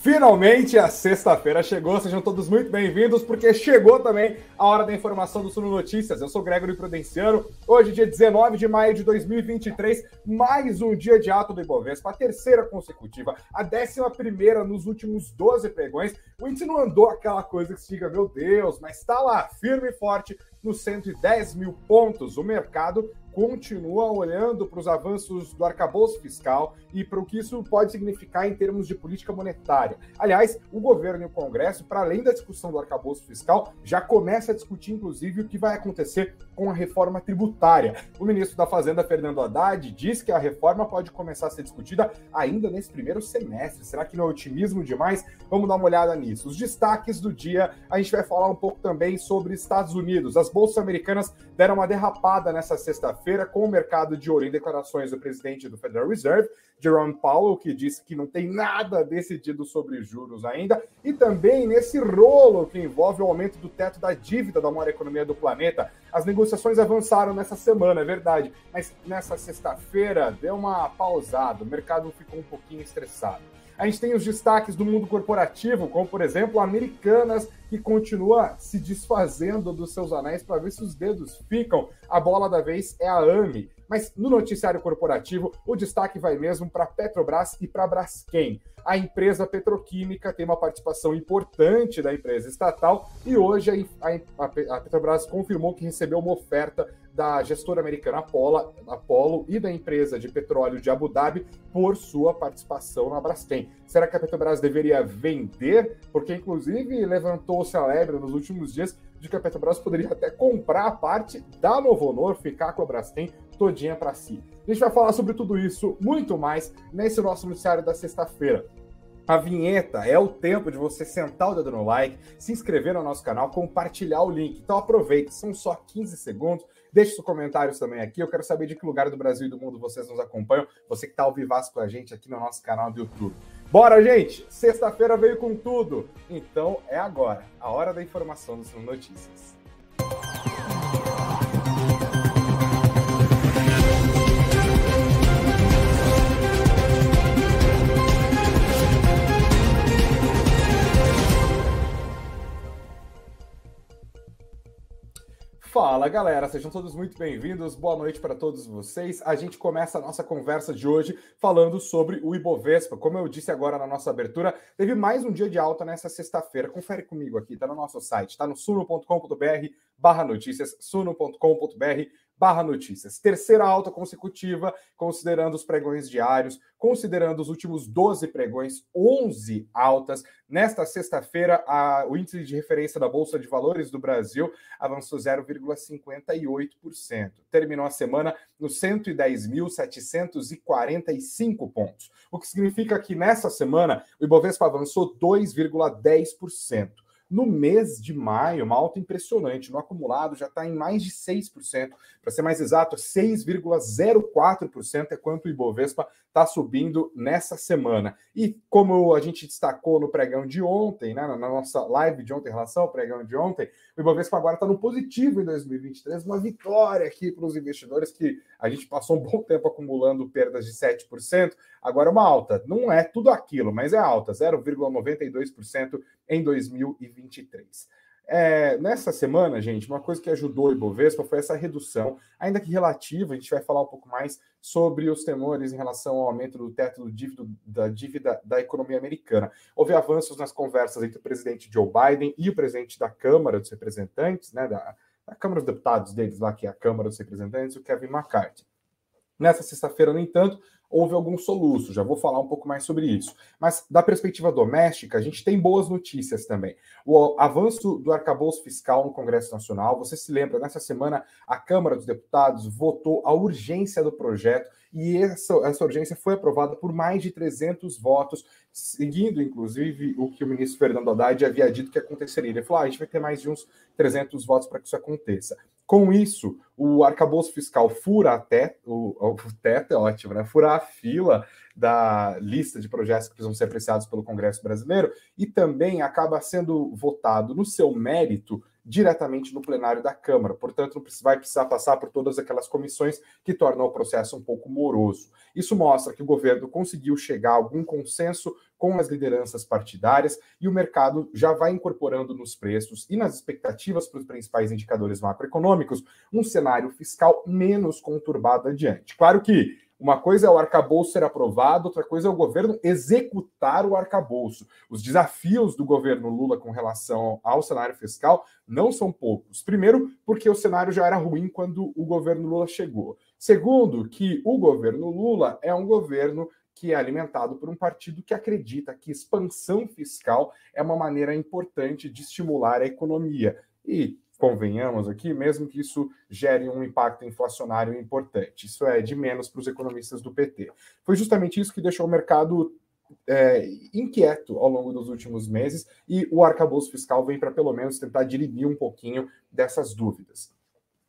Finalmente a sexta-feira chegou, sejam todos muito bem-vindos, porque chegou também a hora da informação do Suno Notícias. Eu sou Gregory Prudenciano, hoje, dia 19 de maio de 2023, mais um dia de ato do Ibovespa, a terceira consecutiva, a décima primeira nos últimos 12 pregões. O índice não andou aquela coisa que se diga, meu Deus, mas está lá, firme e forte, nos 110 mil pontos. O mercado continua olhando para os avanços do arcabouço fiscal e para o que isso pode significar em termos de política monetária. Aliás, o governo e o Congresso, para além da discussão do arcabouço fiscal, já começa a discutir, inclusive, o que vai acontecer com a reforma tributária. O ministro da Fazenda, Fernando Haddad, diz que a reforma pode começar a ser discutida ainda nesse primeiro semestre. Será que não é otimismo demais? Vamos dar uma olhada nisso. Os destaques do dia, a gente vai falar um pouco também sobre Estados Unidos. As bolsas americanas deram uma derrapada nessa sexta-feira com o mercado de ouro em declarações do presidente do Federal Reserve, Jerome Powell, que disse que não tem nada decidido sobre juros ainda, e também nesse rolo que envolve o aumento do teto da dívida da maior economia do planeta. As negociações avançaram nessa semana, é verdade, mas nessa sexta-feira deu uma pausada, o mercado ficou um pouquinho estressado. A gente tem os destaques do mundo corporativo, como por exemplo, Americanas, que continua se desfazendo dos seus anéis para ver se os dedos ficam. A bola da vez é a AMI. Mas no noticiário corporativo, o destaque vai mesmo para Petrobras e para Braskem. A empresa petroquímica tem uma participação importante da empresa estatal e hoje a, a, a Petrobras confirmou que recebeu uma oferta da gestora americana Apollo, Apollo e da empresa de petróleo de Abu Dhabi por sua participação na Braskem. Será que a Petrobras deveria vender? Porque, inclusive, levantou-se a lebre nos últimos dias de que a Petrobras poderia até comprar a parte da Novo Honor, ficar com a Braskem todinha para si. A gente vai falar sobre tudo isso, muito mais, nesse nosso noticiário da sexta-feira. A vinheta é o tempo de você sentar o dedo no like, se inscrever no nosso canal, compartilhar o link. Então aproveite, são só 15 segundos. Deixe seus comentários também aqui. Eu quero saber de que lugar do Brasil e do mundo vocês nos acompanham. Você que está ao vivasso com a gente aqui no nosso canal do YouTube. Bora, gente! Sexta-feira veio com tudo. Então é agora, a hora da informação dos Notícias. Fala galera, sejam todos muito bem-vindos. Boa noite para todos vocês. A gente começa a nossa conversa de hoje falando sobre o Ibovespa. Como eu disse agora na nossa abertura, teve mais um dia de alta nessa sexta-feira. Confere comigo aqui, tá no nosso site, tá no suno.com.br/barra notícias, suno.com.br barra notícias. Terceira alta consecutiva, considerando os pregões diários, considerando os últimos 12 pregões, 11 altas. Nesta sexta-feira, o índice de referência da Bolsa de Valores do Brasil avançou 0,58%. Terminou a semana nos 110.745 pontos, o que significa que nessa semana o Ibovespa avançou 2,10%. No mês de maio, uma alta impressionante. No acumulado já está em mais de 6%. Para ser mais exato, 6,04% é quanto o Ibovespa está subindo nessa semana. E como a gente destacou no pregão de ontem, né, na nossa live de ontem em relação ao pregão de ontem, o Ibovespa agora está no positivo em 2023, uma vitória aqui para os investidores que a gente passou um bom tempo acumulando perdas de 7%, agora uma alta. Não é tudo aquilo, mas é alta, 0,92% em 2023. É, nessa semana, gente, uma coisa que ajudou o Ibovespa foi essa redução, ainda que relativa, a gente vai falar um pouco mais sobre os temores em relação ao aumento do teto do dívida, da dívida da economia americana. Houve avanços nas conversas entre o presidente Joe Biden e o presidente da Câmara dos Representantes, né, da, da Câmara dos Deputados deles lá, que é a Câmara dos Representantes, o Kevin McCarthy. Nessa sexta-feira, no entanto, houve algum soluço, já vou falar um pouco mais sobre isso. Mas da perspectiva doméstica, a gente tem boas notícias também. O avanço do arcabouço fiscal no Congresso Nacional, você se lembra, nessa semana a Câmara dos Deputados votou a urgência do projeto e essa, essa urgência foi aprovada por mais de 300 votos, seguindo, inclusive, o que o ministro Fernando Haddad havia dito que aconteceria. Ele falou, ah, a gente vai ter mais de uns 300 votos para que isso aconteça. Com isso, o arcabouço fiscal fura a teto, o, o teto é ótimo, né? Fura a fila da lista de projetos que precisam ser apreciados pelo Congresso brasileiro e também acaba sendo votado no seu mérito diretamente no plenário da Câmara. Portanto, não vai precisar passar por todas aquelas comissões que tornam o processo um pouco moroso. Isso mostra que o governo conseguiu chegar a algum consenso com as lideranças partidárias e o mercado já vai incorporando nos preços e nas expectativas para os principais indicadores macroeconômicos um cenário fiscal menos conturbado adiante. Claro que uma coisa é o arcabouço ser aprovado, outra coisa é o governo executar o arcabouço. Os desafios do governo Lula com relação ao cenário fiscal não são poucos. Primeiro, porque o cenário já era ruim quando o governo Lula chegou. Segundo, que o governo Lula é um governo que é alimentado por um partido que acredita que expansão fiscal é uma maneira importante de estimular a economia. E convenhamos aqui, mesmo que isso gere um impacto inflacionário importante. Isso é de menos para os economistas do PT. Foi justamente isso que deixou o mercado é, inquieto ao longo dos últimos meses e o arcabouço fiscal vem para pelo menos tentar dirimir um pouquinho dessas dúvidas.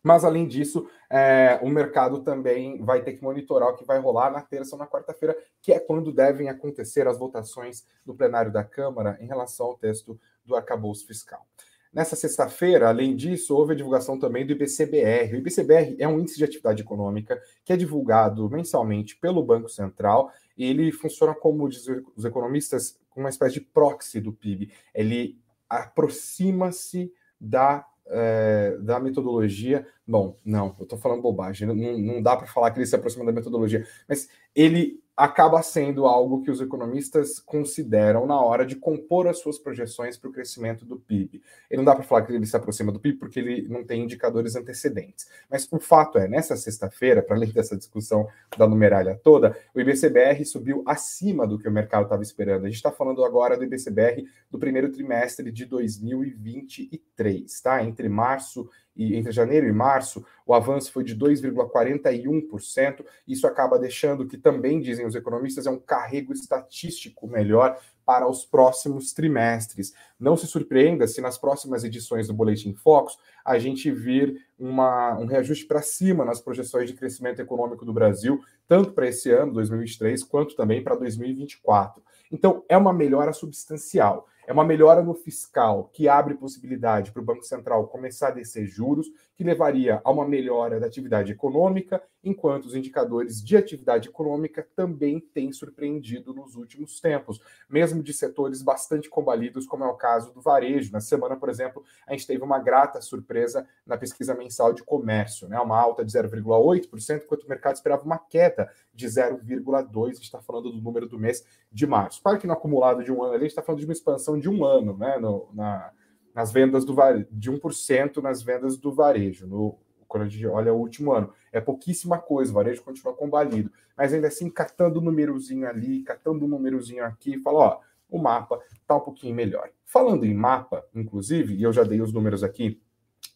Mas, além disso, é, o mercado também vai ter que monitorar o que vai rolar na terça ou na quarta-feira, que é quando devem acontecer as votações do plenário da Câmara em relação ao texto do arcabouço fiscal. Nessa sexta-feira, além disso, houve a divulgação também do IBCBR. O IBCBR é um índice de atividade econômica que é divulgado mensalmente pelo Banco Central e ele funciona como dizem os economistas, uma espécie de proxy do PIB. Ele aproxima-se da é, da metodologia. Bom, não, eu estou falando bobagem, não, não dá para falar que ele se aproxima da metodologia, mas ele acaba sendo algo que os economistas consideram na hora de compor as suas projeções para o crescimento do PIB. E não dá para falar que ele se aproxima do PIB porque ele não tem indicadores antecedentes. Mas o fato é, nessa sexta-feira, para além dessa discussão da numeralha toda, o IBCBR subiu acima do que o mercado estava esperando. A gente está falando agora do IBCBR do primeiro trimestre de 2023, tá? Entre março e entre janeiro e março, o avanço foi de 2,41%. Isso acaba deixando que também dizem os economistas é um carrego estatístico melhor para os próximos trimestres. Não se surpreenda se nas próximas edições do Boletim Focus a gente vir uma, um reajuste para cima nas projeções de crescimento econômico do Brasil, tanto para esse ano, 2023, quanto também para 2024. Então, é uma melhora substancial. É uma melhora no fiscal que abre possibilidade para o Banco Central começar a descer juros, que levaria a uma melhora da atividade econômica, enquanto os indicadores de atividade econômica também têm surpreendido nos últimos tempos, mesmo de setores bastante combalidos, como é o caso do varejo. Na semana, por exemplo, a gente teve uma grata surpresa na pesquisa mensal de comércio, né? uma alta de 0,8%, enquanto o mercado esperava uma queda de 0,2%. A gente está falando do número do mês de março. Claro que no acumulado de um ano, a gente está falando de uma expansão de um ano, né? No, na, nas vendas do varejo, de 1% nas vendas do varejo, no, quando a gente olha o último ano. É pouquíssima coisa, o varejo continua combalido. Mas ainda assim, catando um númerozinho ali, catando um númerozinho aqui, fala, ó, o mapa está um pouquinho melhor. Falando em mapa, inclusive, e eu já dei os números aqui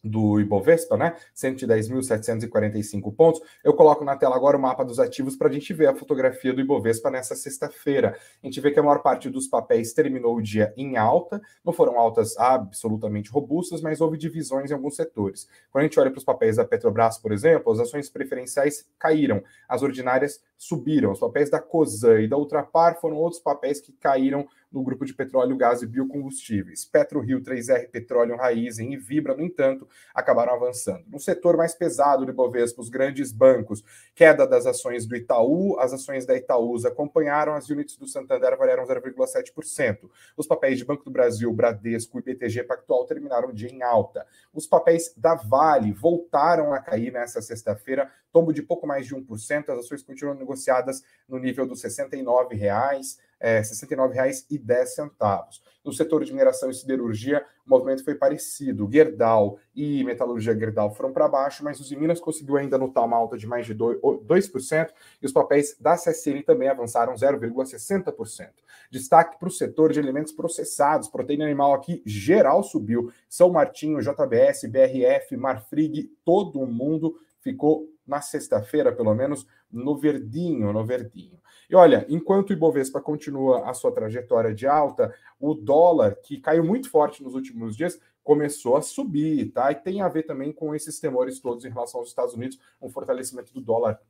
do Ibovespa, né? 110.745 pontos. Eu coloco na tela agora o mapa dos ativos para a gente ver a fotografia do Ibovespa nessa sexta-feira. A gente vê que a maior parte dos papéis terminou o dia em alta, não foram altas absolutamente robustas, mas houve divisões em alguns setores. Quando a gente olha para os papéis da Petrobras, por exemplo, as ações preferenciais caíram, as ordinárias subiram. Os papéis da COSAN e da Ultrapar foram outros papéis que caíram no grupo de petróleo, gás e biocombustíveis. PetroRio, 3R, Petróleo, Raizen e Vibra, no entanto, acabaram avançando. No setor mais pesado do Ibovespa, os grandes bancos, queda das ações do Itaú, as ações da Itaúsa acompanharam, as unidades do Santander variaram 0,7%. Os papéis de Banco do Brasil, Bradesco e BTG Pactual terminaram o dia em alta. Os papéis da Vale voltaram a cair nessa sexta-feira, tombo de pouco mais de 1%, as ações continuam negociadas no nível dos R$ 69,00. É, R$ 69,10. No setor de mineração e siderurgia, o movimento foi parecido. Gerdau e metalurgia Gerdau foram para baixo, mas os Minas conseguiu ainda notar uma alta de mais de 2%, e os papéis da CSN também avançaram 0,60%. Destaque para o setor de alimentos processados, proteína animal aqui geral subiu. São Martinho, JBS, BRF, Marfrig, todo mundo ficou na sexta-feira, pelo menos, no verdinho, no verdinho. E olha, enquanto o Ibovespa continua a sua trajetória de alta, o dólar, que caiu muito forte nos últimos dias, começou a subir, tá? E tem a ver também com esses temores todos em relação aos Estados Unidos, um fortalecimento do dólar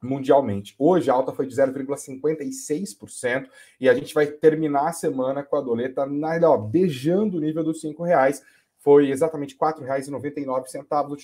mundialmente. Hoje a alta foi de 0,56% e a gente vai terminar a semana com a doleta na, ó, beijando o nível dos cinco reais foi exatamente R$ 4,99. O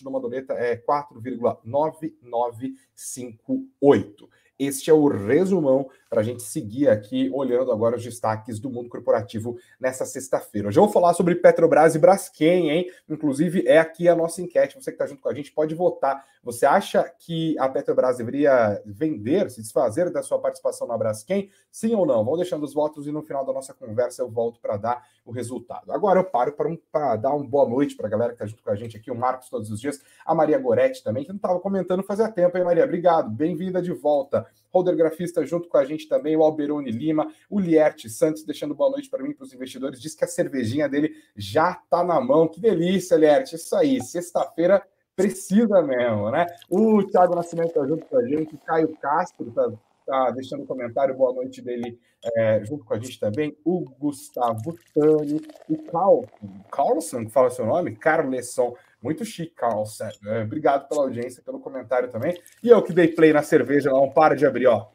uma doleta é 4,9958. Este é o resumão para a gente seguir aqui olhando agora os destaques do mundo corporativo nessa sexta-feira. Eu vou falar sobre Petrobras e Braskem, hein? Inclusive, é aqui a nossa enquete. Você que está junto com a gente pode votar. Você acha que a Petrobras deveria vender, se desfazer da sua participação na Braskem? Sim ou não? Vão deixando os votos e no final da nossa conversa eu volto para dar o resultado. Agora eu paro para um, dar uma boa noite para a galera que está junto com a gente aqui, o Marcos todos os dias, a Maria Goretti também, que não estava comentando fazia tempo, hein, Maria? Obrigado, bem-vinda de volta. Holder Grafista junto com a gente também, o Alberone Lima, o Lierte Santos, deixando boa noite para mim, para os investidores, diz que a cervejinha dele já está na mão. Que delícia, Lierte, isso aí, sexta-feira precisa mesmo, né? O Thiago Nascimento está junto com a gente, o Caio Castro está tá deixando um comentário, boa noite dele é, junto com a gente também, o Gustavo Tani, o Carl, Carlson, fala seu nome, Carlesson, muito chique, Carl. É, obrigado pela audiência, pelo comentário também. E eu que dei play na cerveja, não para de abrir, ó.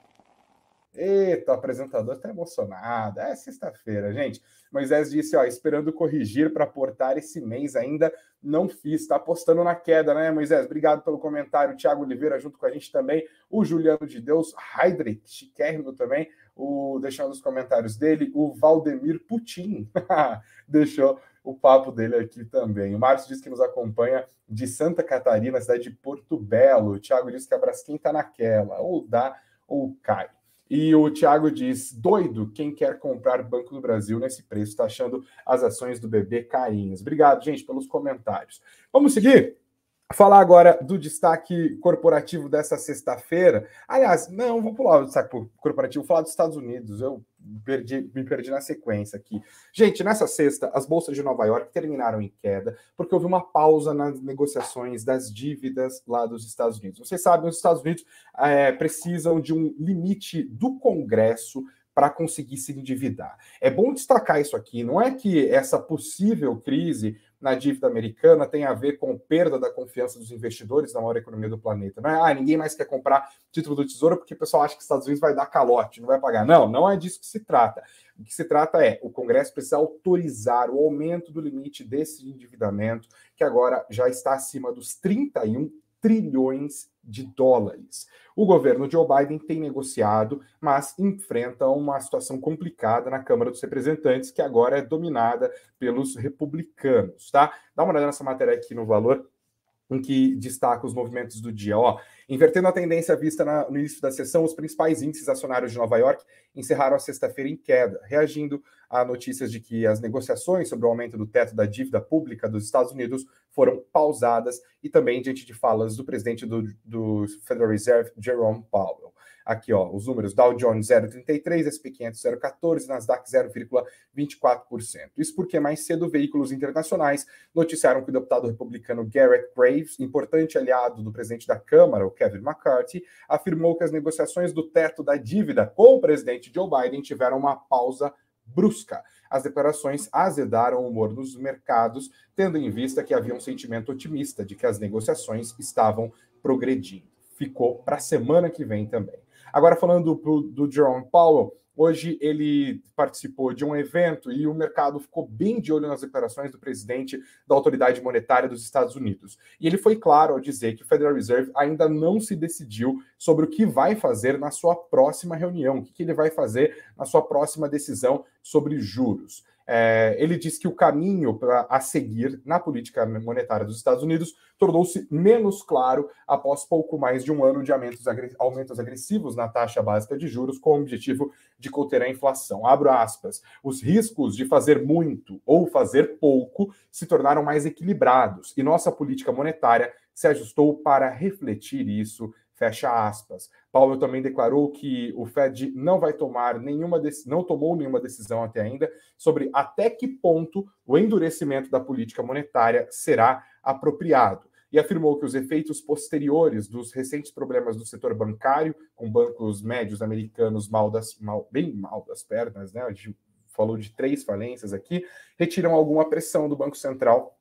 Eita, o apresentador está emocionado. É sexta-feira, gente. Moisés disse, ó, esperando corrigir para portar esse mês ainda não fiz. Está apostando na queda, né, Moisés? Obrigado pelo comentário. Tiago Oliveira junto com a gente também. O Juliano de Deus, Heidrich, chiquérrimo também, o, deixando os comentários dele. O Valdemir Putin deixou o papo dele aqui também. O Márcio diz que nos acompanha de Santa Catarina, cidade de Porto Belo. O Thiago diz que a Braskem está naquela, ou dá ou cai. E o Thiago diz: doido, quem quer comprar Banco do Brasil nesse preço, está achando as ações do BB carinhas. Obrigado, gente, pelos comentários. Vamos seguir? Falar agora do destaque corporativo dessa sexta-feira. Aliás, não, vou pular o destaque corporativo, vou falar dos Estados Unidos. Eu perdi, me perdi na sequência aqui. Gente, nessa sexta, as bolsas de Nova York terminaram em queda, porque houve uma pausa nas negociações das dívidas lá dos Estados Unidos. Vocês sabem, os Estados Unidos é, precisam de um limite do Congresso para conseguir se endividar. É bom destacar isso aqui, não é que essa possível crise na dívida americana tem a ver com perda da confiança dos investidores na maior economia do planeta. Não é, ah, ninguém mais quer comprar título do Tesouro porque o pessoal acha que os Estados Unidos vai dar calote, não vai pagar. Não, não é disso que se trata. O que se trata é o Congresso precisa autorizar o aumento do limite desse endividamento, que agora já está acima dos 31 trilhões de dólares. O governo Joe Biden tem negociado, mas enfrenta uma situação complicada na Câmara dos Representantes, que agora é dominada pelos republicanos, tá? Dá uma olhada nessa matéria aqui no valor em que destaca os movimentos do dia. Ó, invertendo a tendência vista na, no início da sessão, os principais índices acionários de Nova York encerraram a sexta-feira em queda, reagindo a notícias de que as negociações sobre o aumento do teto da dívida pública dos Estados Unidos foram pausadas e também diante de falas do presidente do, do Federal Reserve, Jerome Powell. Aqui, ó, os números: Dow Jones 0,33, SP 500 0,14, Nasdaq 0,24%. Isso porque mais cedo veículos internacionais noticiaram que o deputado republicano Garrett Graves, importante aliado do presidente da Câmara, o Kevin McCarthy, afirmou que as negociações do teto da dívida com o presidente Joe Biden tiveram uma pausa brusca. As declarações azedaram o humor nos mercados, tendo em vista que havia um sentimento otimista de que as negociações estavam progredindo. Ficou para a semana que vem também. Agora, falando do, do Jerome Powell, hoje ele participou de um evento e o mercado ficou bem de olho nas declarações do presidente da Autoridade Monetária dos Estados Unidos. E ele foi claro ao dizer que o Federal Reserve ainda não se decidiu sobre o que vai fazer na sua próxima reunião, o que ele vai fazer na sua próxima decisão sobre juros. É, ele diz que o caminho para a seguir na política monetária dos Estados Unidos tornou-se menos claro após pouco mais de um ano de aumentos, aumentos agressivos na taxa básica de juros com o objetivo de conter a inflação. Abro aspas. Os riscos de fazer muito ou fazer pouco se tornaram mais equilibrados e nossa política monetária se ajustou para refletir isso Fecha aspas. Paulo também declarou que o Fed não vai tomar nenhuma não tomou nenhuma decisão até ainda sobre até que ponto o endurecimento da política monetária será apropriado. E afirmou que os efeitos posteriores dos recentes problemas do setor bancário, com bancos médios americanos mal das, mal, bem mal das pernas, né? A gente falou de três falências aqui, retiram alguma pressão do Banco Central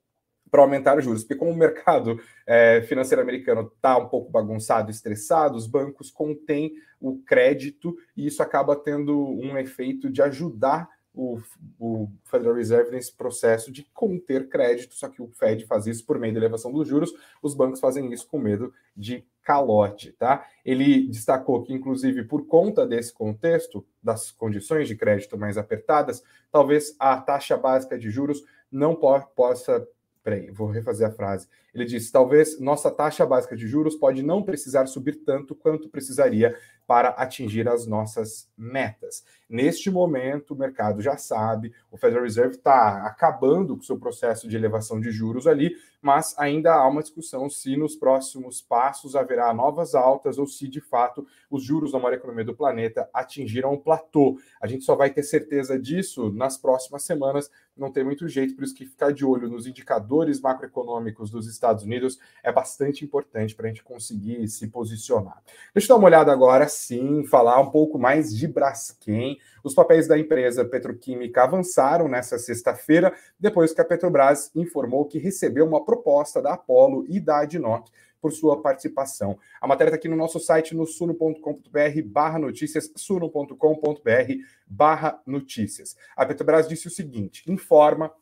para aumentar os juros, porque como o mercado é, financeiro americano está um pouco bagunçado, estressado, os bancos contêm o crédito e isso acaba tendo um efeito de ajudar o, o, Federal Reserve nesse processo de conter crédito, só que o Fed faz isso por meio da elevação dos juros, os bancos fazem isso com medo de calote, tá? Ele destacou que, inclusive, por conta desse contexto, das condições de crédito mais apertadas, talvez a taxa básica de juros não po possa Peraí, vou refazer a frase. Ele disse: talvez nossa taxa básica de juros pode não precisar subir tanto quanto precisaria para atingir as nossas metas. Neste momento, o mercado já sabe, o Federal Reserve está acabando com o seu processo de elevação de juros ali, mas ainda há uma discussão se nos próximos passos haverá novas altas ou se de fato os juros da maior economia do planeta atingiram o platô. A gente só vai ter certeza disso nas próximas semanas, não tem muito jeito, por isso que ficar de olho nos indicadores macroeconômicos dos Estados Unidos é bastante importante para a gente conseguir se posicionar. Deixa eu dar uma olhada agora sim falar um pouco mais de Braskem. Os papéis da empresa petroquímica avançaram nessa sexta-feira, depois que a Petrobras informou que recebeu uma proposta da Apollo e da Adnoc por sua participação. A matéria está aqui no nosso site, no suno.com.br barra notícias, suno.com.br barra notícias. A Petrobras disse o seguinte, informa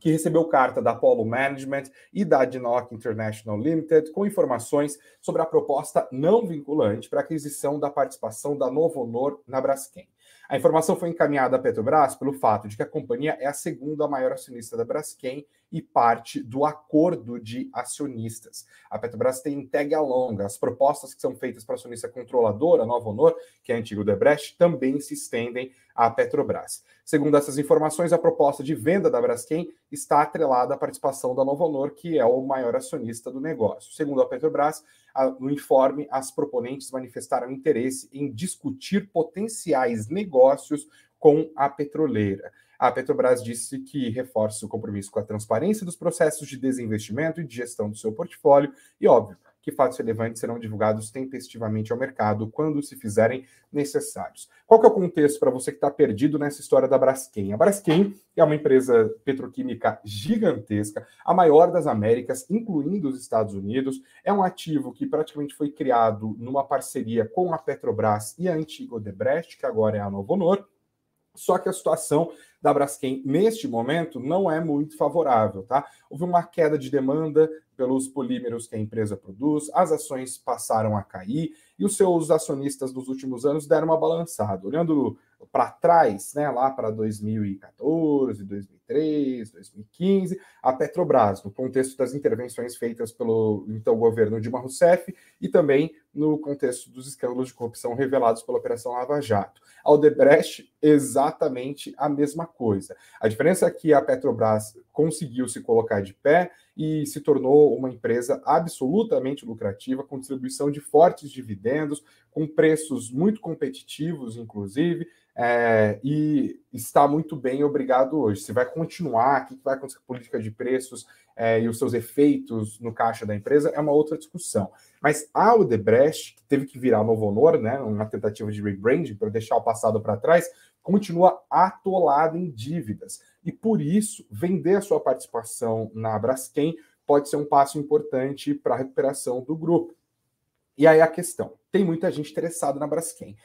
que recebeu carta da Apollo Management e da Adnoc International Limited com informações sobre a proposta não vinculante para aquisição da participação da Novo Honor na Braskem. A informação foi encaminhada à Petrobras pelo fato de que a companhia é a segunda maior acionista da Braskem e parte do acordo de acionistas. A Petrobras tem tag along. As propostas que são feitas para a acionista controladora, Nova Honor, que é a antiga Debrecht, também se estendem à Petrobras. Segundo essas informações, a proposta de venda da Braskem está atrelada à participação da Nova Honor, que é o maior acionista do negócio. Segundo a Petrobras, no informe, as proponentes manifestaram interesse em discutir potenciais negócios com a petroleira. A Petrobras disse que reforça o compromisso com a transparência dos processos de desinvestimento e de gestão do seu portfólio e, óbvio, que fatos relevantes serão divulgados tempestivamente ao mercado quando se fizerem necessários. Qual que é o contexto para você que está perdido nessa história da Braskem? A Braskem é uma empresa petroquímica gigantesca, a maior das Américas, incluindo os Estados Unidos. É um ativo que praticamente foi criado numa parceria com a Petrobras e a antiga Odebrecht, que agora é a Novo Honor. Só que a situação da Braskem neste momento não é muito favorável, tá? Houve uma queda de demanda pelos polímeros que a empresa produz, as ações passaram a cair e os seus acionistas dos últimos anos deram uma balançada. Olhando para trás, né, lá para 2014, 2003, 2015, a Petrobras, no contexto das intervenções feitas pelo então governo Dilma Rousseff e também no contexto dos escândalos de corrupção revelados pela Operação Lava Jato. A Odebrecht, exatamente a mesma coisa. A diferença é que a Petrobras conseguiu se colocar de pé e se tornou uma empresa absolutamente lucrativa, com distribuição de fortes dividendos, com preços muito competitivos, inclusive, é, e está muito bem, obrigado hoje. Se vai continuar, o que vai acontecer com a política de preços é, e os seus efeitos no caixa da empresa é uma outra discussão. Mas a Odebrecht, que teve que virar Novo Honor, né, uma tentativa de rebranding para deixar o passado para trás, continua atolada em dívidas. E por isso, vender a sua participação na Braskem pode ser um passo importante para a recuperação do grupo. E aí a questão: tem muita gente interessada na Braskem.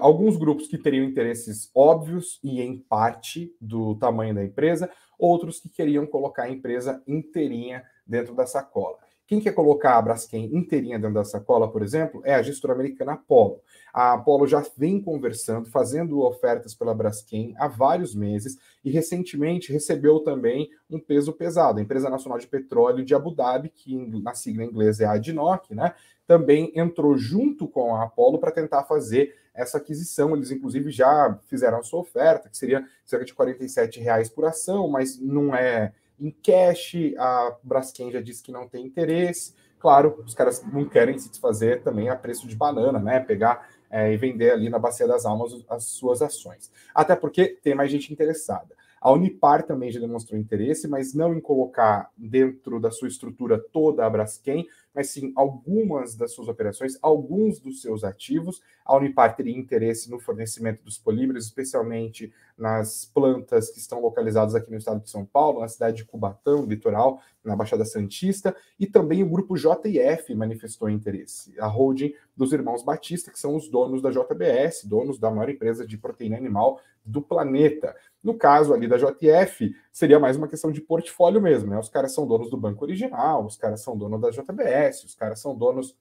Alguns grupos que teriam interesses óbvios e em parte do tamanho da empresa, outros que queriam colocar a empresa inteirinha dentro da sacola. Quem quer colocar a Braskem inteirinha dentro da sacola, por exemplo, é a gestora americana Apollo. A Apollo já vem conversando, fazendo ofertas pela Braskem há vários meses e recentemente recebeu também um peso pesado. A Empresa Nacional de Petróleo de Abu Dhabi, que na sigla inglesa é a ADNOC, né, também entrou junto com a Apollo para tentar fazer essa aquisição. Eles, inclusive, já fizeram a sua oferta, que seria cerca de R$ reais por ação, mas não é em cash, a Braskem já disse que não tem interesse. Claro, os caras não querem se desfazer também a preço de banana, né? Pegar é, e vender ali na Bacia das Almas as suas ações. Até porque tem mais gente interessada. A Unipar também já demonstrou interesse, mas não em colocar dentro da sua estrutura toda a Braskem, mas sim algumas das suas operações, alguns dos seus ativos. A Unipar teria interesse no fornecimento dos polímeros, especialmente nas plantas que estão localizadas aqui no estado de São Paulo, na cidade de Cubatão, litoral, na Baixada Santista, e também o grupo JF manifestou interesse, a holding dos irmãos Batista, que são os donos da JBS, donos da maior empresa de proteína animal do planeta. No caso ali da JF, seria mais uma questão de portfólio mesmo, né? Os caras são donos do banco original, os caras são donos da JBS, os caras são donos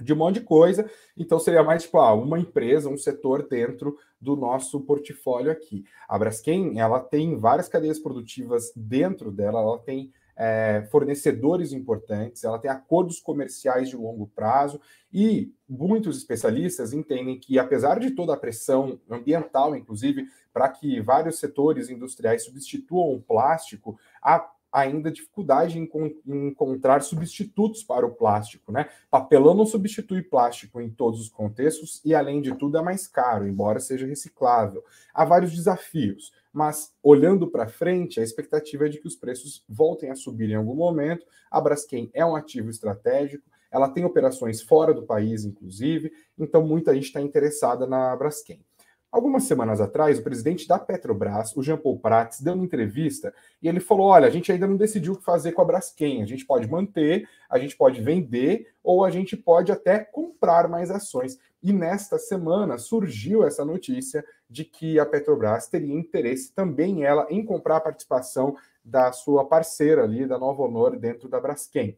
de um monte de coisa. Então seria mais tipo ah, uma empresa, um setor dentro do nosso portfólio aqui. A Braskem, ela tem várias cadeias produtivas dentro dela, ela tem é, fornecedores importantes, ela tem acordos comerciais de longo prazo e muitos especialistas entendem que, apesar de toda a pressão ambiental, inclusive, para que vários setores industriais substituam o plástico, há ainda dificuldade em, em, encontrar substitutos para o plástico, né? Papelão não substitui plástico em todos os contextos e, além de tudo, é mais caro, embora seja reciclável. Há vários desafios mas olhando para frente, a expectativa é de que os preços voltem a subir em algum momento. A Braskem é um ativo estratégico, ela tem operações fora do país, inclusive, então muita gente está interessada na Braskem. Algumas semanas atrás, o presidente da Petrobras, o Jean Paul Prats, deu uma entrevista e ele falou: olha, a gente ainda não decidiu o que fazer com a Braskem. A gente pode manter, a gente pode vender ou a gente pode até comprar mais ações. E nesta semana surgiu essa notícia de que a Petrobras teria interesse também ela em comprar a participação da sua parceira ali, da Nova Honor, dentro da Braskem.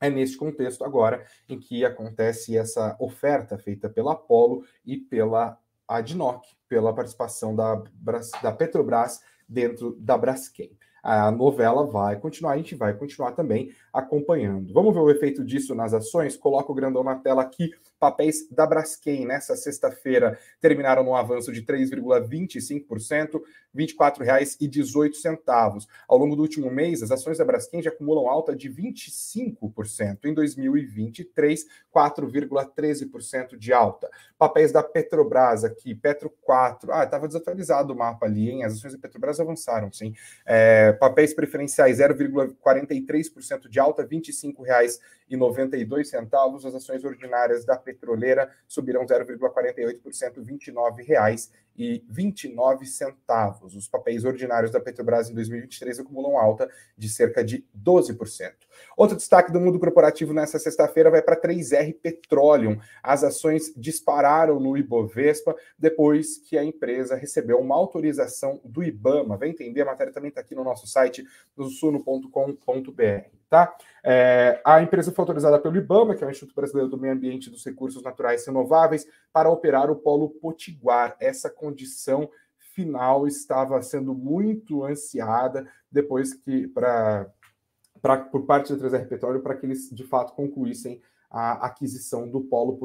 É neste contexto agora em que acontece essa oferta feita pela Apollo e pela a Adnoc pela participação da, da Petrobras dentro da Braskem. A novela vai continuar, a gente vai continuar também acompanhando. Vamos ver o efeito disso nas ações? Coloca o grandão na tela aqui Papéis da Braskem nessa sexta-feira terminaram no avanço de 3,25%, R$ 24,18. Ao longo do último mês, as ações da Braskem já acumulam alta de 25%. Em 2023, 4,13% de alta. Papéis da Petrobras aqui, Petro 4. Ah, estava desatualizado o mapa ali, hein? As ações da Petrobras avançaram, sim. É, papéis preferenciais, 0,43% de alta, R$ 25,92. As ações ordinárias da petroleira subirão 0,48%, R$ 29,29. Os papéis ordinários da Petrobras em 2023 acumulam alta de cerca de 12%. Outro destaque do mundo corporativo nessa sexta-feira vai para 3R Petroleum. As ações dispararam no Ibovespa depois que a empresa recebeu uma autorização do IBAMA. Vem entender, a matéria também está aqui no nosso site, no suno.com.br tá? É, a empresa foi autorizada pelo IBAMA, que é o Instituto Brasileiro do Meio Ambiente e dos Recursos Naturais Renováveis, para operar o polo Potiguar. Essa condição final estava sendo muito ansiada depois que para por parte da 3R Petróleo para que eles de fato concluíssem a aquisição do polo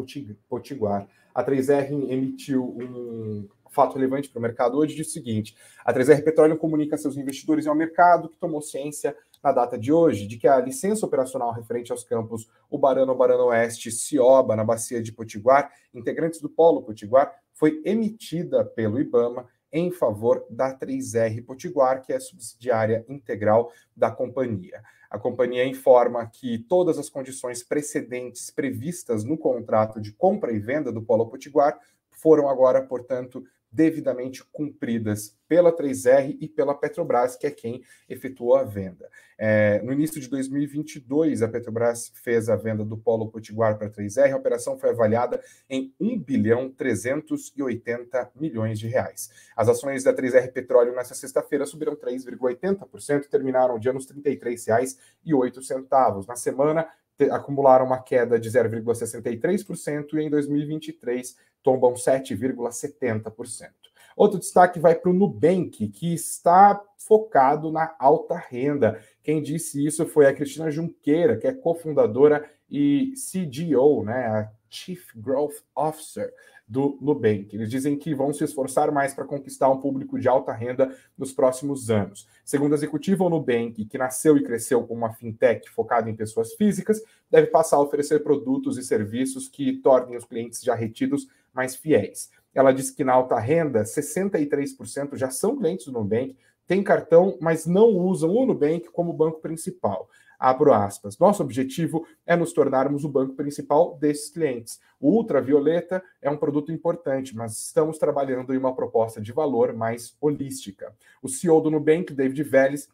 Potiguar. A 3R emitiu um fato relevante para o mercado hoje diz o seguinte: a 3R Petróleo comunica a seus investidores e ao mercado que tomou ciência na data de hoje de que a licença operacional referente aos campos Ubarano, Barano Oeste, Cioba, na bacia de Potiguar, integrantes do Polo Potiguar, foi emitida pelo IBAMA em favor da 3R Potiguar, que é subsidiária integral da companhia. A companhia informa que todas as condições precedentes previstas no contrato de compra e venda do Polo Potiguar foram agora, portanto, devidamente cumpridas pela 3R e pela Petrobras, que é quem efetuou a venda. É, no início de 2022, a Petrobras fez a venda do Polo Potiguar para a 3R. A operação foi avaliada em 1 bilhão 380 milhões de reais. As ações da 3R Petróleo nessa sexta-feira subiram 3,80%, terminaram de anos R$ 33,08. Na semana, acumularam uma queda de 0,63% e em 2023 tombam 7,70%. Outro destaque vai para o Nubank, que está focado na alta renda. Quem disse isso foi a Cristina Junqueira, que é cofundadora e CGO, né, a Chief Growth Officer do Nubank. Eles dizem que vão se esforçar mais para conquistar um público de alta renda nos próximos anos. Segundo a executiva, o Nubank, que nasceu e cresceu como uma fintech focada em pessoas físicas, deve passar a oferecer produtos e serviços que tornem os clientes já retidos mais fiéis. Ela disse que na alta renda, 63% já são clientes do Nubank, têm cartão, mas não usam o Nubank como banco principal. Abro aspas. Nosso objetivo é nos tornarmos o banco principal desses clientes. O ultravioleta é um produto importante, mas estamos trabalhando em uma proposta de valor mais holística. O CEO do Nubank, David Vélez,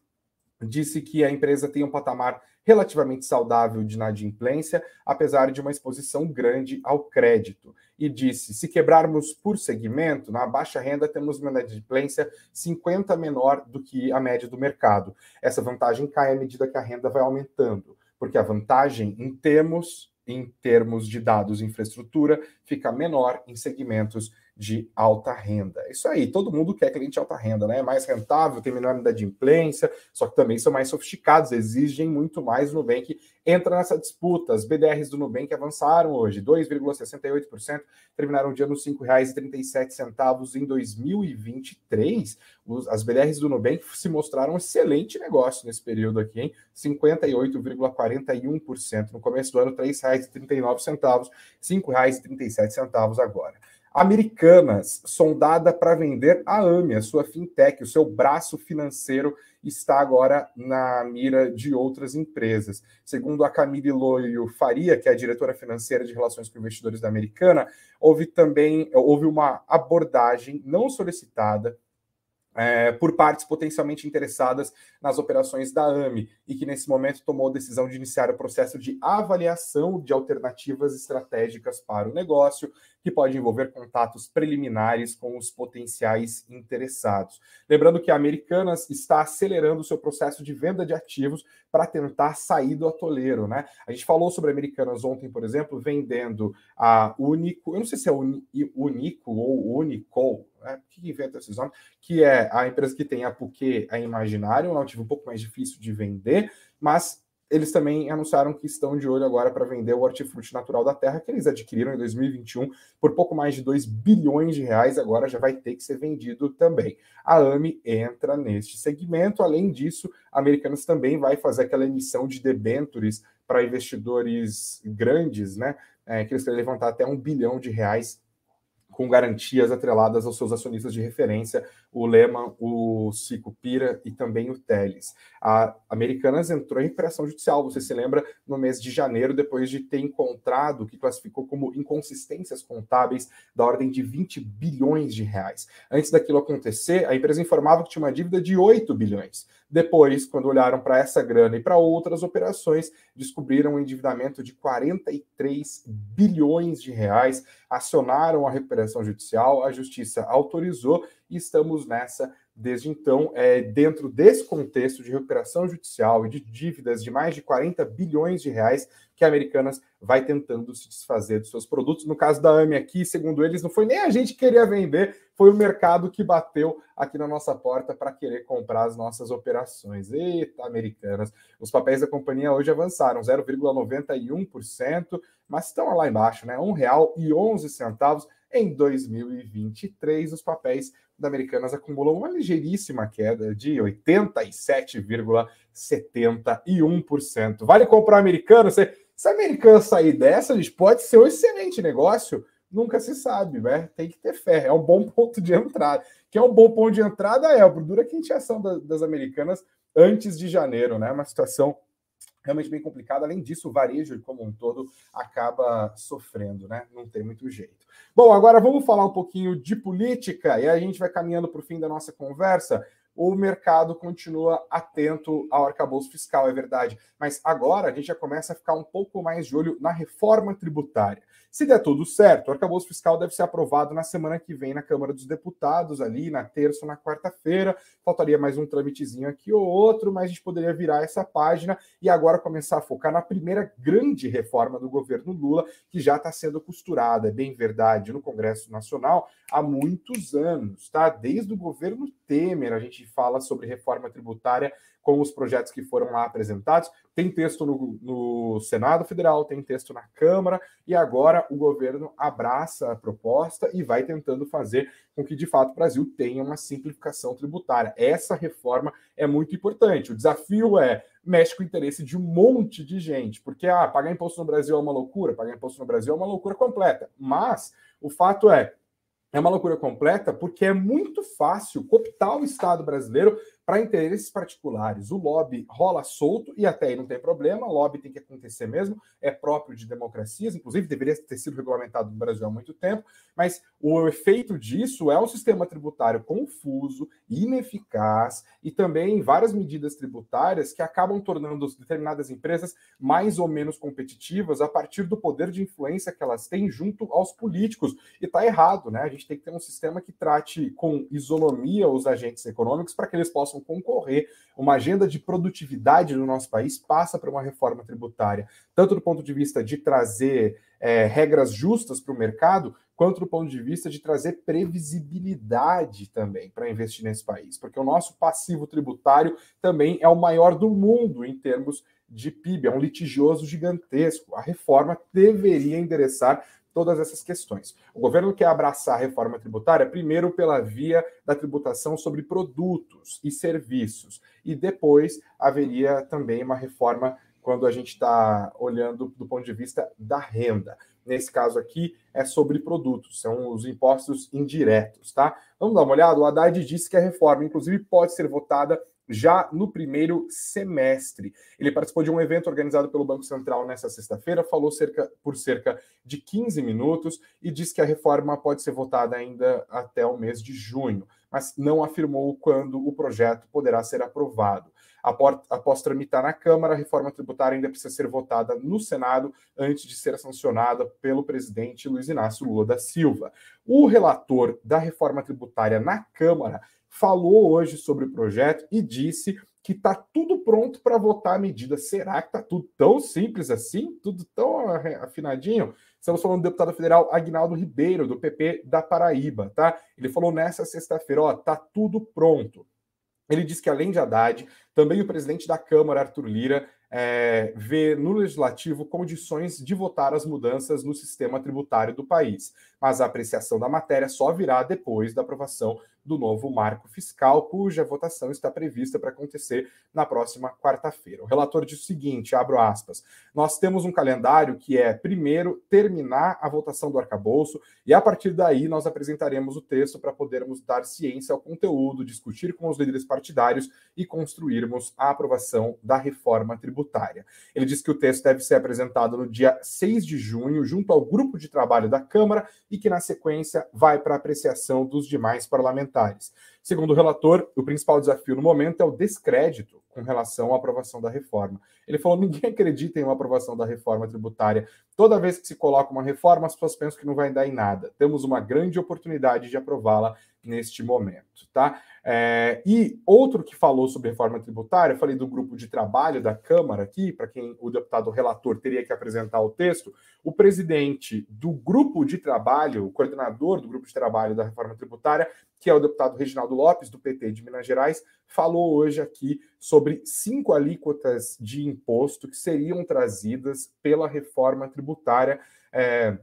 disse que a empresa tem um patamar relativamente saudável de inadimplência, apesar de uma exposição grande ao crédito. E disse: se quebrarmos por segmento, na baixa renda temos uma inadimplência 50 menor do que a média do mercado. Essa vantagem cai à medida que a renda vai aumentando, porque a vantagem em termos em termos de dados e infraestrutura fica menor em segmentos de alta renda. Isso aí, todo mundo quer cliente de alta renda, né? É mais rentável, tem menor inadimplência, só que também são mais sofisticados, exigem muito mais. O Nubank entra nessa disputa. As BDRs do Nubank avançaram hoje, 2,68%, terminaram o dia nos R$ 5,37 em 2023. as BDRs do Nubank se mostraram um excelente negócio nesse período aqui, hein? 58,41%. No começo do ano, R$ 3,39, R$ 5,37 agora. Americanas, sondada para vender a AME, a sua fintech, o seu braço financeiro está agora na mira de outras empresas. Segundo a Camille Loio Faria, que é a diretora financeira de relações com investidores da Americana, houve também houve uma abordagem não solicitada é, por partes potencialmente interessadas nas operações da AME e que nesse momento tomou a decisão de iniciar o processo de avaliação de alternativas estratégicas para o negócio, que pode envolver contatos preliminares com os potenciais interessados. Lembrando que a Americanas está acelerando o seu processo de venda de ativos para tentar sair do atoleiro, né? A gente falou sobre a Americanas ontem, por exemplo, vendendo a Unico, eu não sei se é Unico ou Unicol, né? que inventa esses nomes, que é a empresa que tem a Puquê, a Imaginário, um ativo um pouco mais difícil de vender, mas eles também anunciaram que estão de olho agora para vender o hortifruti natural da terra, que eles adquiriram em 2021 por pouco mais de 2 bilhões de reais, agora já vai ter que ser vendido também. A AME entra neste segmento. Além disso, a Americanas também vai fazer aquela emissão de debentures para investidores grandes, né? É, que eles querem levantar até um bilhão de reais com garantias atreladas aos seus acionistas de referência, o Lehman, o Pira e também o Teles. A Americanas entrou em recuperação judicial, você se lembra, no mês de janeiro, depois de ter encontrado o que classificou como inconsistências contábeis da ordem de 20 bilhões de reais. Antes daquilo acontecer, a empresa informava que tinha uma dívida de 8 bilhões. Depois, quando olharam para essa grana e para outras operações, descobriram um endividamento de 43 bilhões de reais, acionaram a recuperação judicial, a justiça autorizou e estamos nessa desde então, é, dentro desse contexto de recuperação judicial e de dívidas de mais de 40 bilhões de reais que a Americanas vai tentando se desfazer dos seus produtos. No caso da AME aqui, segundo eles, não foi nem a gente que queria vender, foi o mercado que bateu aqui na nossa porta para querer comprar as nossas operações. Eita, Americanas. Os papéis da companhia hoje avançaram 0,91%, mas estão lá embaixo, né? R$ 1,11 em 2023. Os papéis da Americanas acumulam uma ligeiríssima queda de 87,71%. Vale comprar americano? Se a Americana sair dessa, gente, pode ser um excelente negócio, nunca se sabe, né? Tem que ter fé, é um bom ponto de entrada. Que é um bom ponto de entrada é dura quintiação da, das americanas antes de janeiro, né? Uma situação realmente bem complicada. Além disso, o varejo como um todo acaba sofrendo, né? Não tem muito jeito. Bom, agora vamos falar um pouquinho de política e a gente vai caminhando para o fim da nossa conversa o mercado continua atento ao arcabouço fiscal, é verdade. Mas agora a gente já começa a ficar um pouco mais de olho na reforma tributária. Se der tudo certo, o arcabouço fiscal deve ser aprovado na semana que vem na Câmara dos Deputados, ali na terça ou na quarta-feira. Faltaria mais um trâmitezinho aqui ou outro, mas a gente poderia virar essa página e agora começar a focar na primeira grande reforma do governo Lula, que já está sendo costurada, é bem verdade, no Congresso Nacional há muitos anos, tá? Desde o governo Temer, a gente fala sobre reforma tributária com os projetos que foram lá apresentados. Tem texto no, no, Senado Federal, tem texto na Câmara, e agora o governo abraça a proposta e vai tentando fazer com que, de fato, o Brasil tenha uma simplificação tributária. Essa reforma é muito importante. O desafio é mexe com o interesse de um monte de gente, porque ah, pagar imposto no Brasil é uma loucura, pagar imposto no Brasil é uma loucura completa. Mas o fato é, é uma loucura completa porque é muito fácil cooptar o Estado brasileiro para interesses particulares. O lobby rola solto e até aí não tem problema, o lobby tem que acontecer mesmo, é próprio de democracias, inclusive deveria ter sido regulamentado no Brasil há muito tempo, mas o efeito disso é um sistema tributário confuso, ineficaz e também várias medidas tributárias que acabam tornando determinadas empresas mais ou menos competitivas a partir do poder de influência que elas têm junto aos políticos. E está errado, né? A gente tem que ter um sistema que trate com isonomia os agentes econômicos para que eles possam concorrer. Uma agenda de produtividade no nosso país passa por uma reforma tributária, tanto do ponto de vista de trazer é, regras justas para o mercado, quanto do ponto de vista de trazer previsibilidade também para investir nesse país, porque o nosso passivo tributário também é o maior do mundo em termos de PIB, é um litigioso gigantesco. A reforma deveria endereçar todas essas questões. O governo quer abraçar a reforma tributária primeiro pela via da tributação sobre produtos e serviços, e depois haveria também uma reforma quando a gente está olhando do ponto de vista da renda. Nesse caso aqui é sobre produtos, são os impostos indiretos, tá? Vamos dar uma olhada? O Haddad disse que a reforma, inclusive, pode ser votada já no primeiro semestre. Ele participou de um evento organizado pelo Banco Central nesta sexta-feira, falou cerca, por cerca de 15 minutos e disse que a reforma pode ser votada ainda até o mês de junho, mas não afirmou quando o projeto poderá ser aprovado. Após tramitar na Câmara, a reforma tributária ainda precisa ser votada no Senado antes de ser sancionada pelo presidente Luiz Inácio Lula da Silva. O relator da reforma tributária na Câmara falou hoje sobre o projeto e disse que está tudo pronto para votar a medida. Será que está tudo tão simples assim? Tudo tão afinadinho? Estamos falando do deputado federal Agnaldo Ribeiro, do PP da Paraíba, tá? Ele falou nessa sexta-feira, ó, tá tudo pronto. Ele disse que além de Haddad, também o presidente da Câmara, Arthur Lira, é, vê no legislativo condições de votar as mudanças no sistema tributário do país, mas a apreciação da matéria só virá depois da aprovação do novo marco fiscal, cuja votação está prevista para acontecer na próxima quarta-feira. O relator diz o seguinte: abro aspas, nós temos um calendário que é, primeiro, terminar a votação do arcabouço, e a partir daí nós apresentaremos o texto para podermos dar ciência ao conteúdo, discutir com os líderes partidários e construirmos a aprovação da reforma tributária. Ele diz que o texto deve ser apresentado no dia 6 de junho, junto ao grupo de trabalho da Câmara, e que, na sequência, vai para apreciação dos demais parlamentares parlamentares. Segundo o relator, o principal desafio no momento é o descrédito com relação à aprovação da reforma. Ele falou: ninguém acredita em uma aprovação da reforma tributária. Toda vez que se coloca uma reforma, as pessoas pensam que não vai dar em nada. Temos uma grande oportunidade de aprová-la neste momento, tá? É, e outro que falou sobre reforma tributária, falei do grupo de trabalho da Câmara aqui, para quem o deputado relator teria que apresentar o texto, o presidente do grupo de trabalho, o coordenador do grupo de trabalho da reforma tributária, que é o deputado Reginaldo Lopes, do PT de Minas Gerais, falou hoje aqui sobre cinco alíquotas de imposto que seriam trazidas pela reforma tributária. É,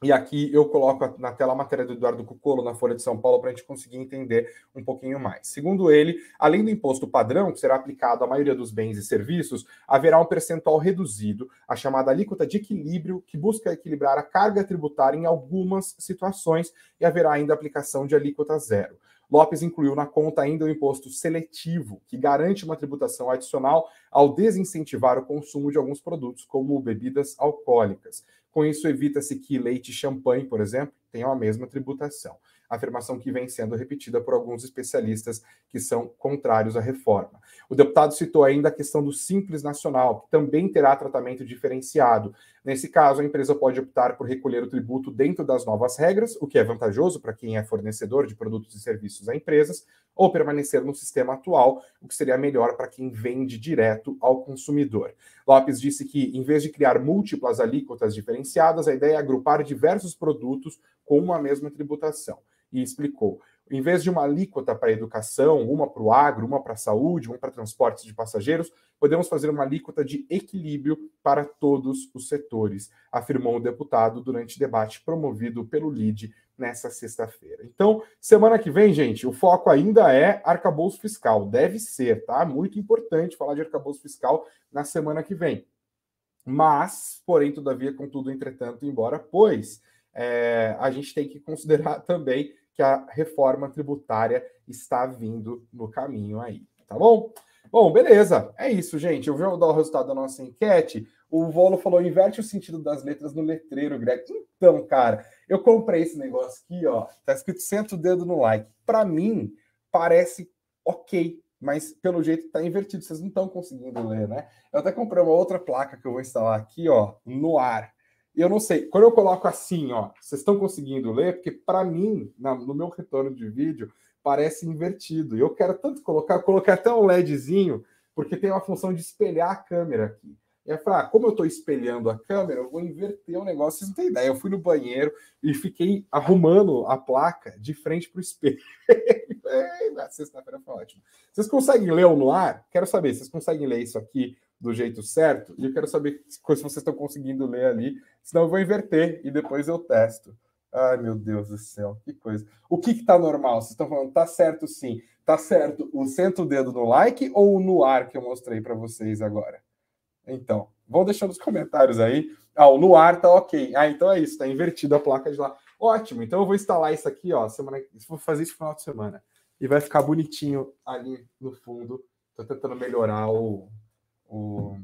e aqui eu coloco na tela a matéria do Eduardo Cucolo na Folha de São Paulo para a gente conseguir entender um pouquinho mais. Segundo ele, além do imposto padrão, que será aplicado à maioria dos bens e serviços, haverá um percentual reduzido, a chamada alíquota de equilíbrio, que busca equilibrar a carga tributária em algumas situações, e haverá ainda aplicação de alíquota zero. Lopes incluiu na conta ainda o imposto seletivo, que garante uma tributação adicional ao desincentivar o consumo de alguns produtos, como bebidas alcoólicas. Com isso, evita-se que leite e champanhe, por exemplo, tenham a mesma tributação. Afirmação que vem sendo repetida por alguns especialistas que são contrários à reforma. O deputado citou ainda a questão do Simples Nacional, que também terá tratamento diferenciado. Nesse caso, a empresa pode optar por recolher o tributo dentro das novas regras, o que é vantajoso para quem é fornecedor de produtos e serviços a empresas, ou permanecer no sistema atual, o que seria melhor para quem vende direto ao consumidor. Lopes disse que, em vez de criar múltiplas alíquotas diferenciadas, a ideia é agrupar diversos produtos com uma mesma tributação. E explicou: em vez de uma alíquota para educação, uma para o agro, uma para a saúde, uma para transportes de passageiros, podemos fazer uma alíquota de equilíbrio para todos os setores, afirmou o deputado durante debate promovido pelo LIDE nessa sexta-feira. Então, semana que vem, gente, o foco ainda é arcabouço fiscal. Deve ser, tá? Muito importante falar de arcabouço fiscal na semana que vem. Mas, porém, todavia, contudo, entretanto, embora, pois, é, a gente tem que considerar também que a reforma tributária está vindo no caminho aí. tá bom? Bom, beleza. É isso, gente. Eu vou dar o resultado da nossa enquete. O Volo falou: inverte o sentido das letras no letreiro, Greg. Então, cara, eu comprei esse negócio aqui, ó. Tá escrito senta o dedo no like. Para mim, parece ok, mas pelo jeito tá invertido. Vocês não estão conseguindo ler, né? Eu até comprei uma outra placa que eu vou instalar aqui, ó, no ar. E eu não sei, quando eu coloco assim, ó, vocês estão conseguindo ler? Porque para mim, na, no meu retorno de vídeo, parece invertido. E eu quero tanto colocar, colocar até um LEDzinho, porque tem uma função de espelhar a câmera aqui. E eu ah, como eu estou espelhando a câmera, eu vou inverter o negócio. Vocês não têm ideia. Eu fui no banheiro e fiquei arrumando a placa de frente para o espelho. Na sexta-feira foi ótimo. Vocês conseguem ler o no ar? Quero saber, vocês conseguem ler isso aqui do jeito certo? E eu quero saber se vocês estão conseguindo ler ali. Senão eu vou inverter e depois eu testo. Ai, meu Deus do céu, que coisa. O que que tá normal? Vocês estão falando, tá certo sim. Tá certo o senta o dedo no like ou no ar que eu mostrei para vocês agora? Então, vão deixando nos comentários aí. Ah, o no ar tá ok. Ah, então é isso, tá invertido a placa de lá. Ótimo, então eu vou instalar isso aqui, ó, semana, vou fazer isso no final de semana. E vai ficar bonitinho ali no fundo. Tô tentando melhorar o, o,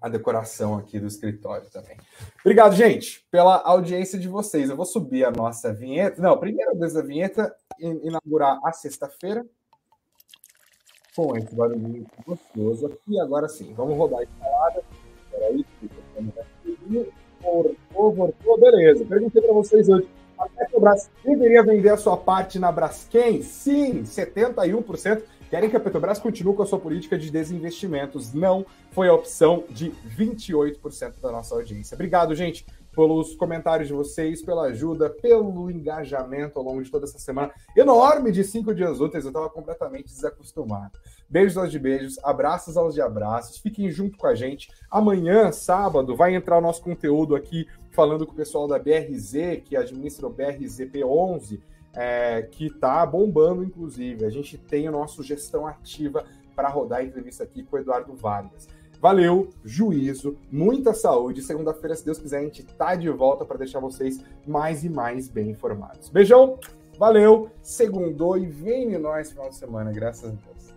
a decoração aqui do escritório também. Obrigado, gente, pela audiência de vocês. Eu vou subir a nossa vinheta. Não, primeira vez a vinheta, inaugurar a sexta-feira com esse barulhinho gostoso aqui. Agora sim, vamos rodar a instalada. Peraí, voltou, voltou, beleza. Perguntei para vocês hoje. A Petrobras deveria vender a sua parte na Braskem? Sim, 71% querem que a Petrobras continue com a sua política de desinvestimentos. Não foi a opção de 28% da nossa audiência. Obrigado, gente pelos comentários de vocês, pela ajuda, pelo engajamento ao longo de toda essa semana enorme de cinco dias úteis. Eu estava completamente desacostumado. Beijos aos de beijos, abraços aos de abraços. Fiquem junto com a gente. Amanhã, sábado, vai entrar o nosso conteúdo aqui falando com o pessoal da BRZ, que administra o BRZP11, é, que está bombando, inclusive. A gente tem o nosso gestão ativa para rodar a entrevista aqui com o Eduardo Vargas. Valeu, juízo, muita saúde. Segunda-feira, se Deus quiser, a gente tá de volta para deixar vocês mais e mais bem informados. Beijão, valeu, segundou e vem nós final de semana, graças a Deus.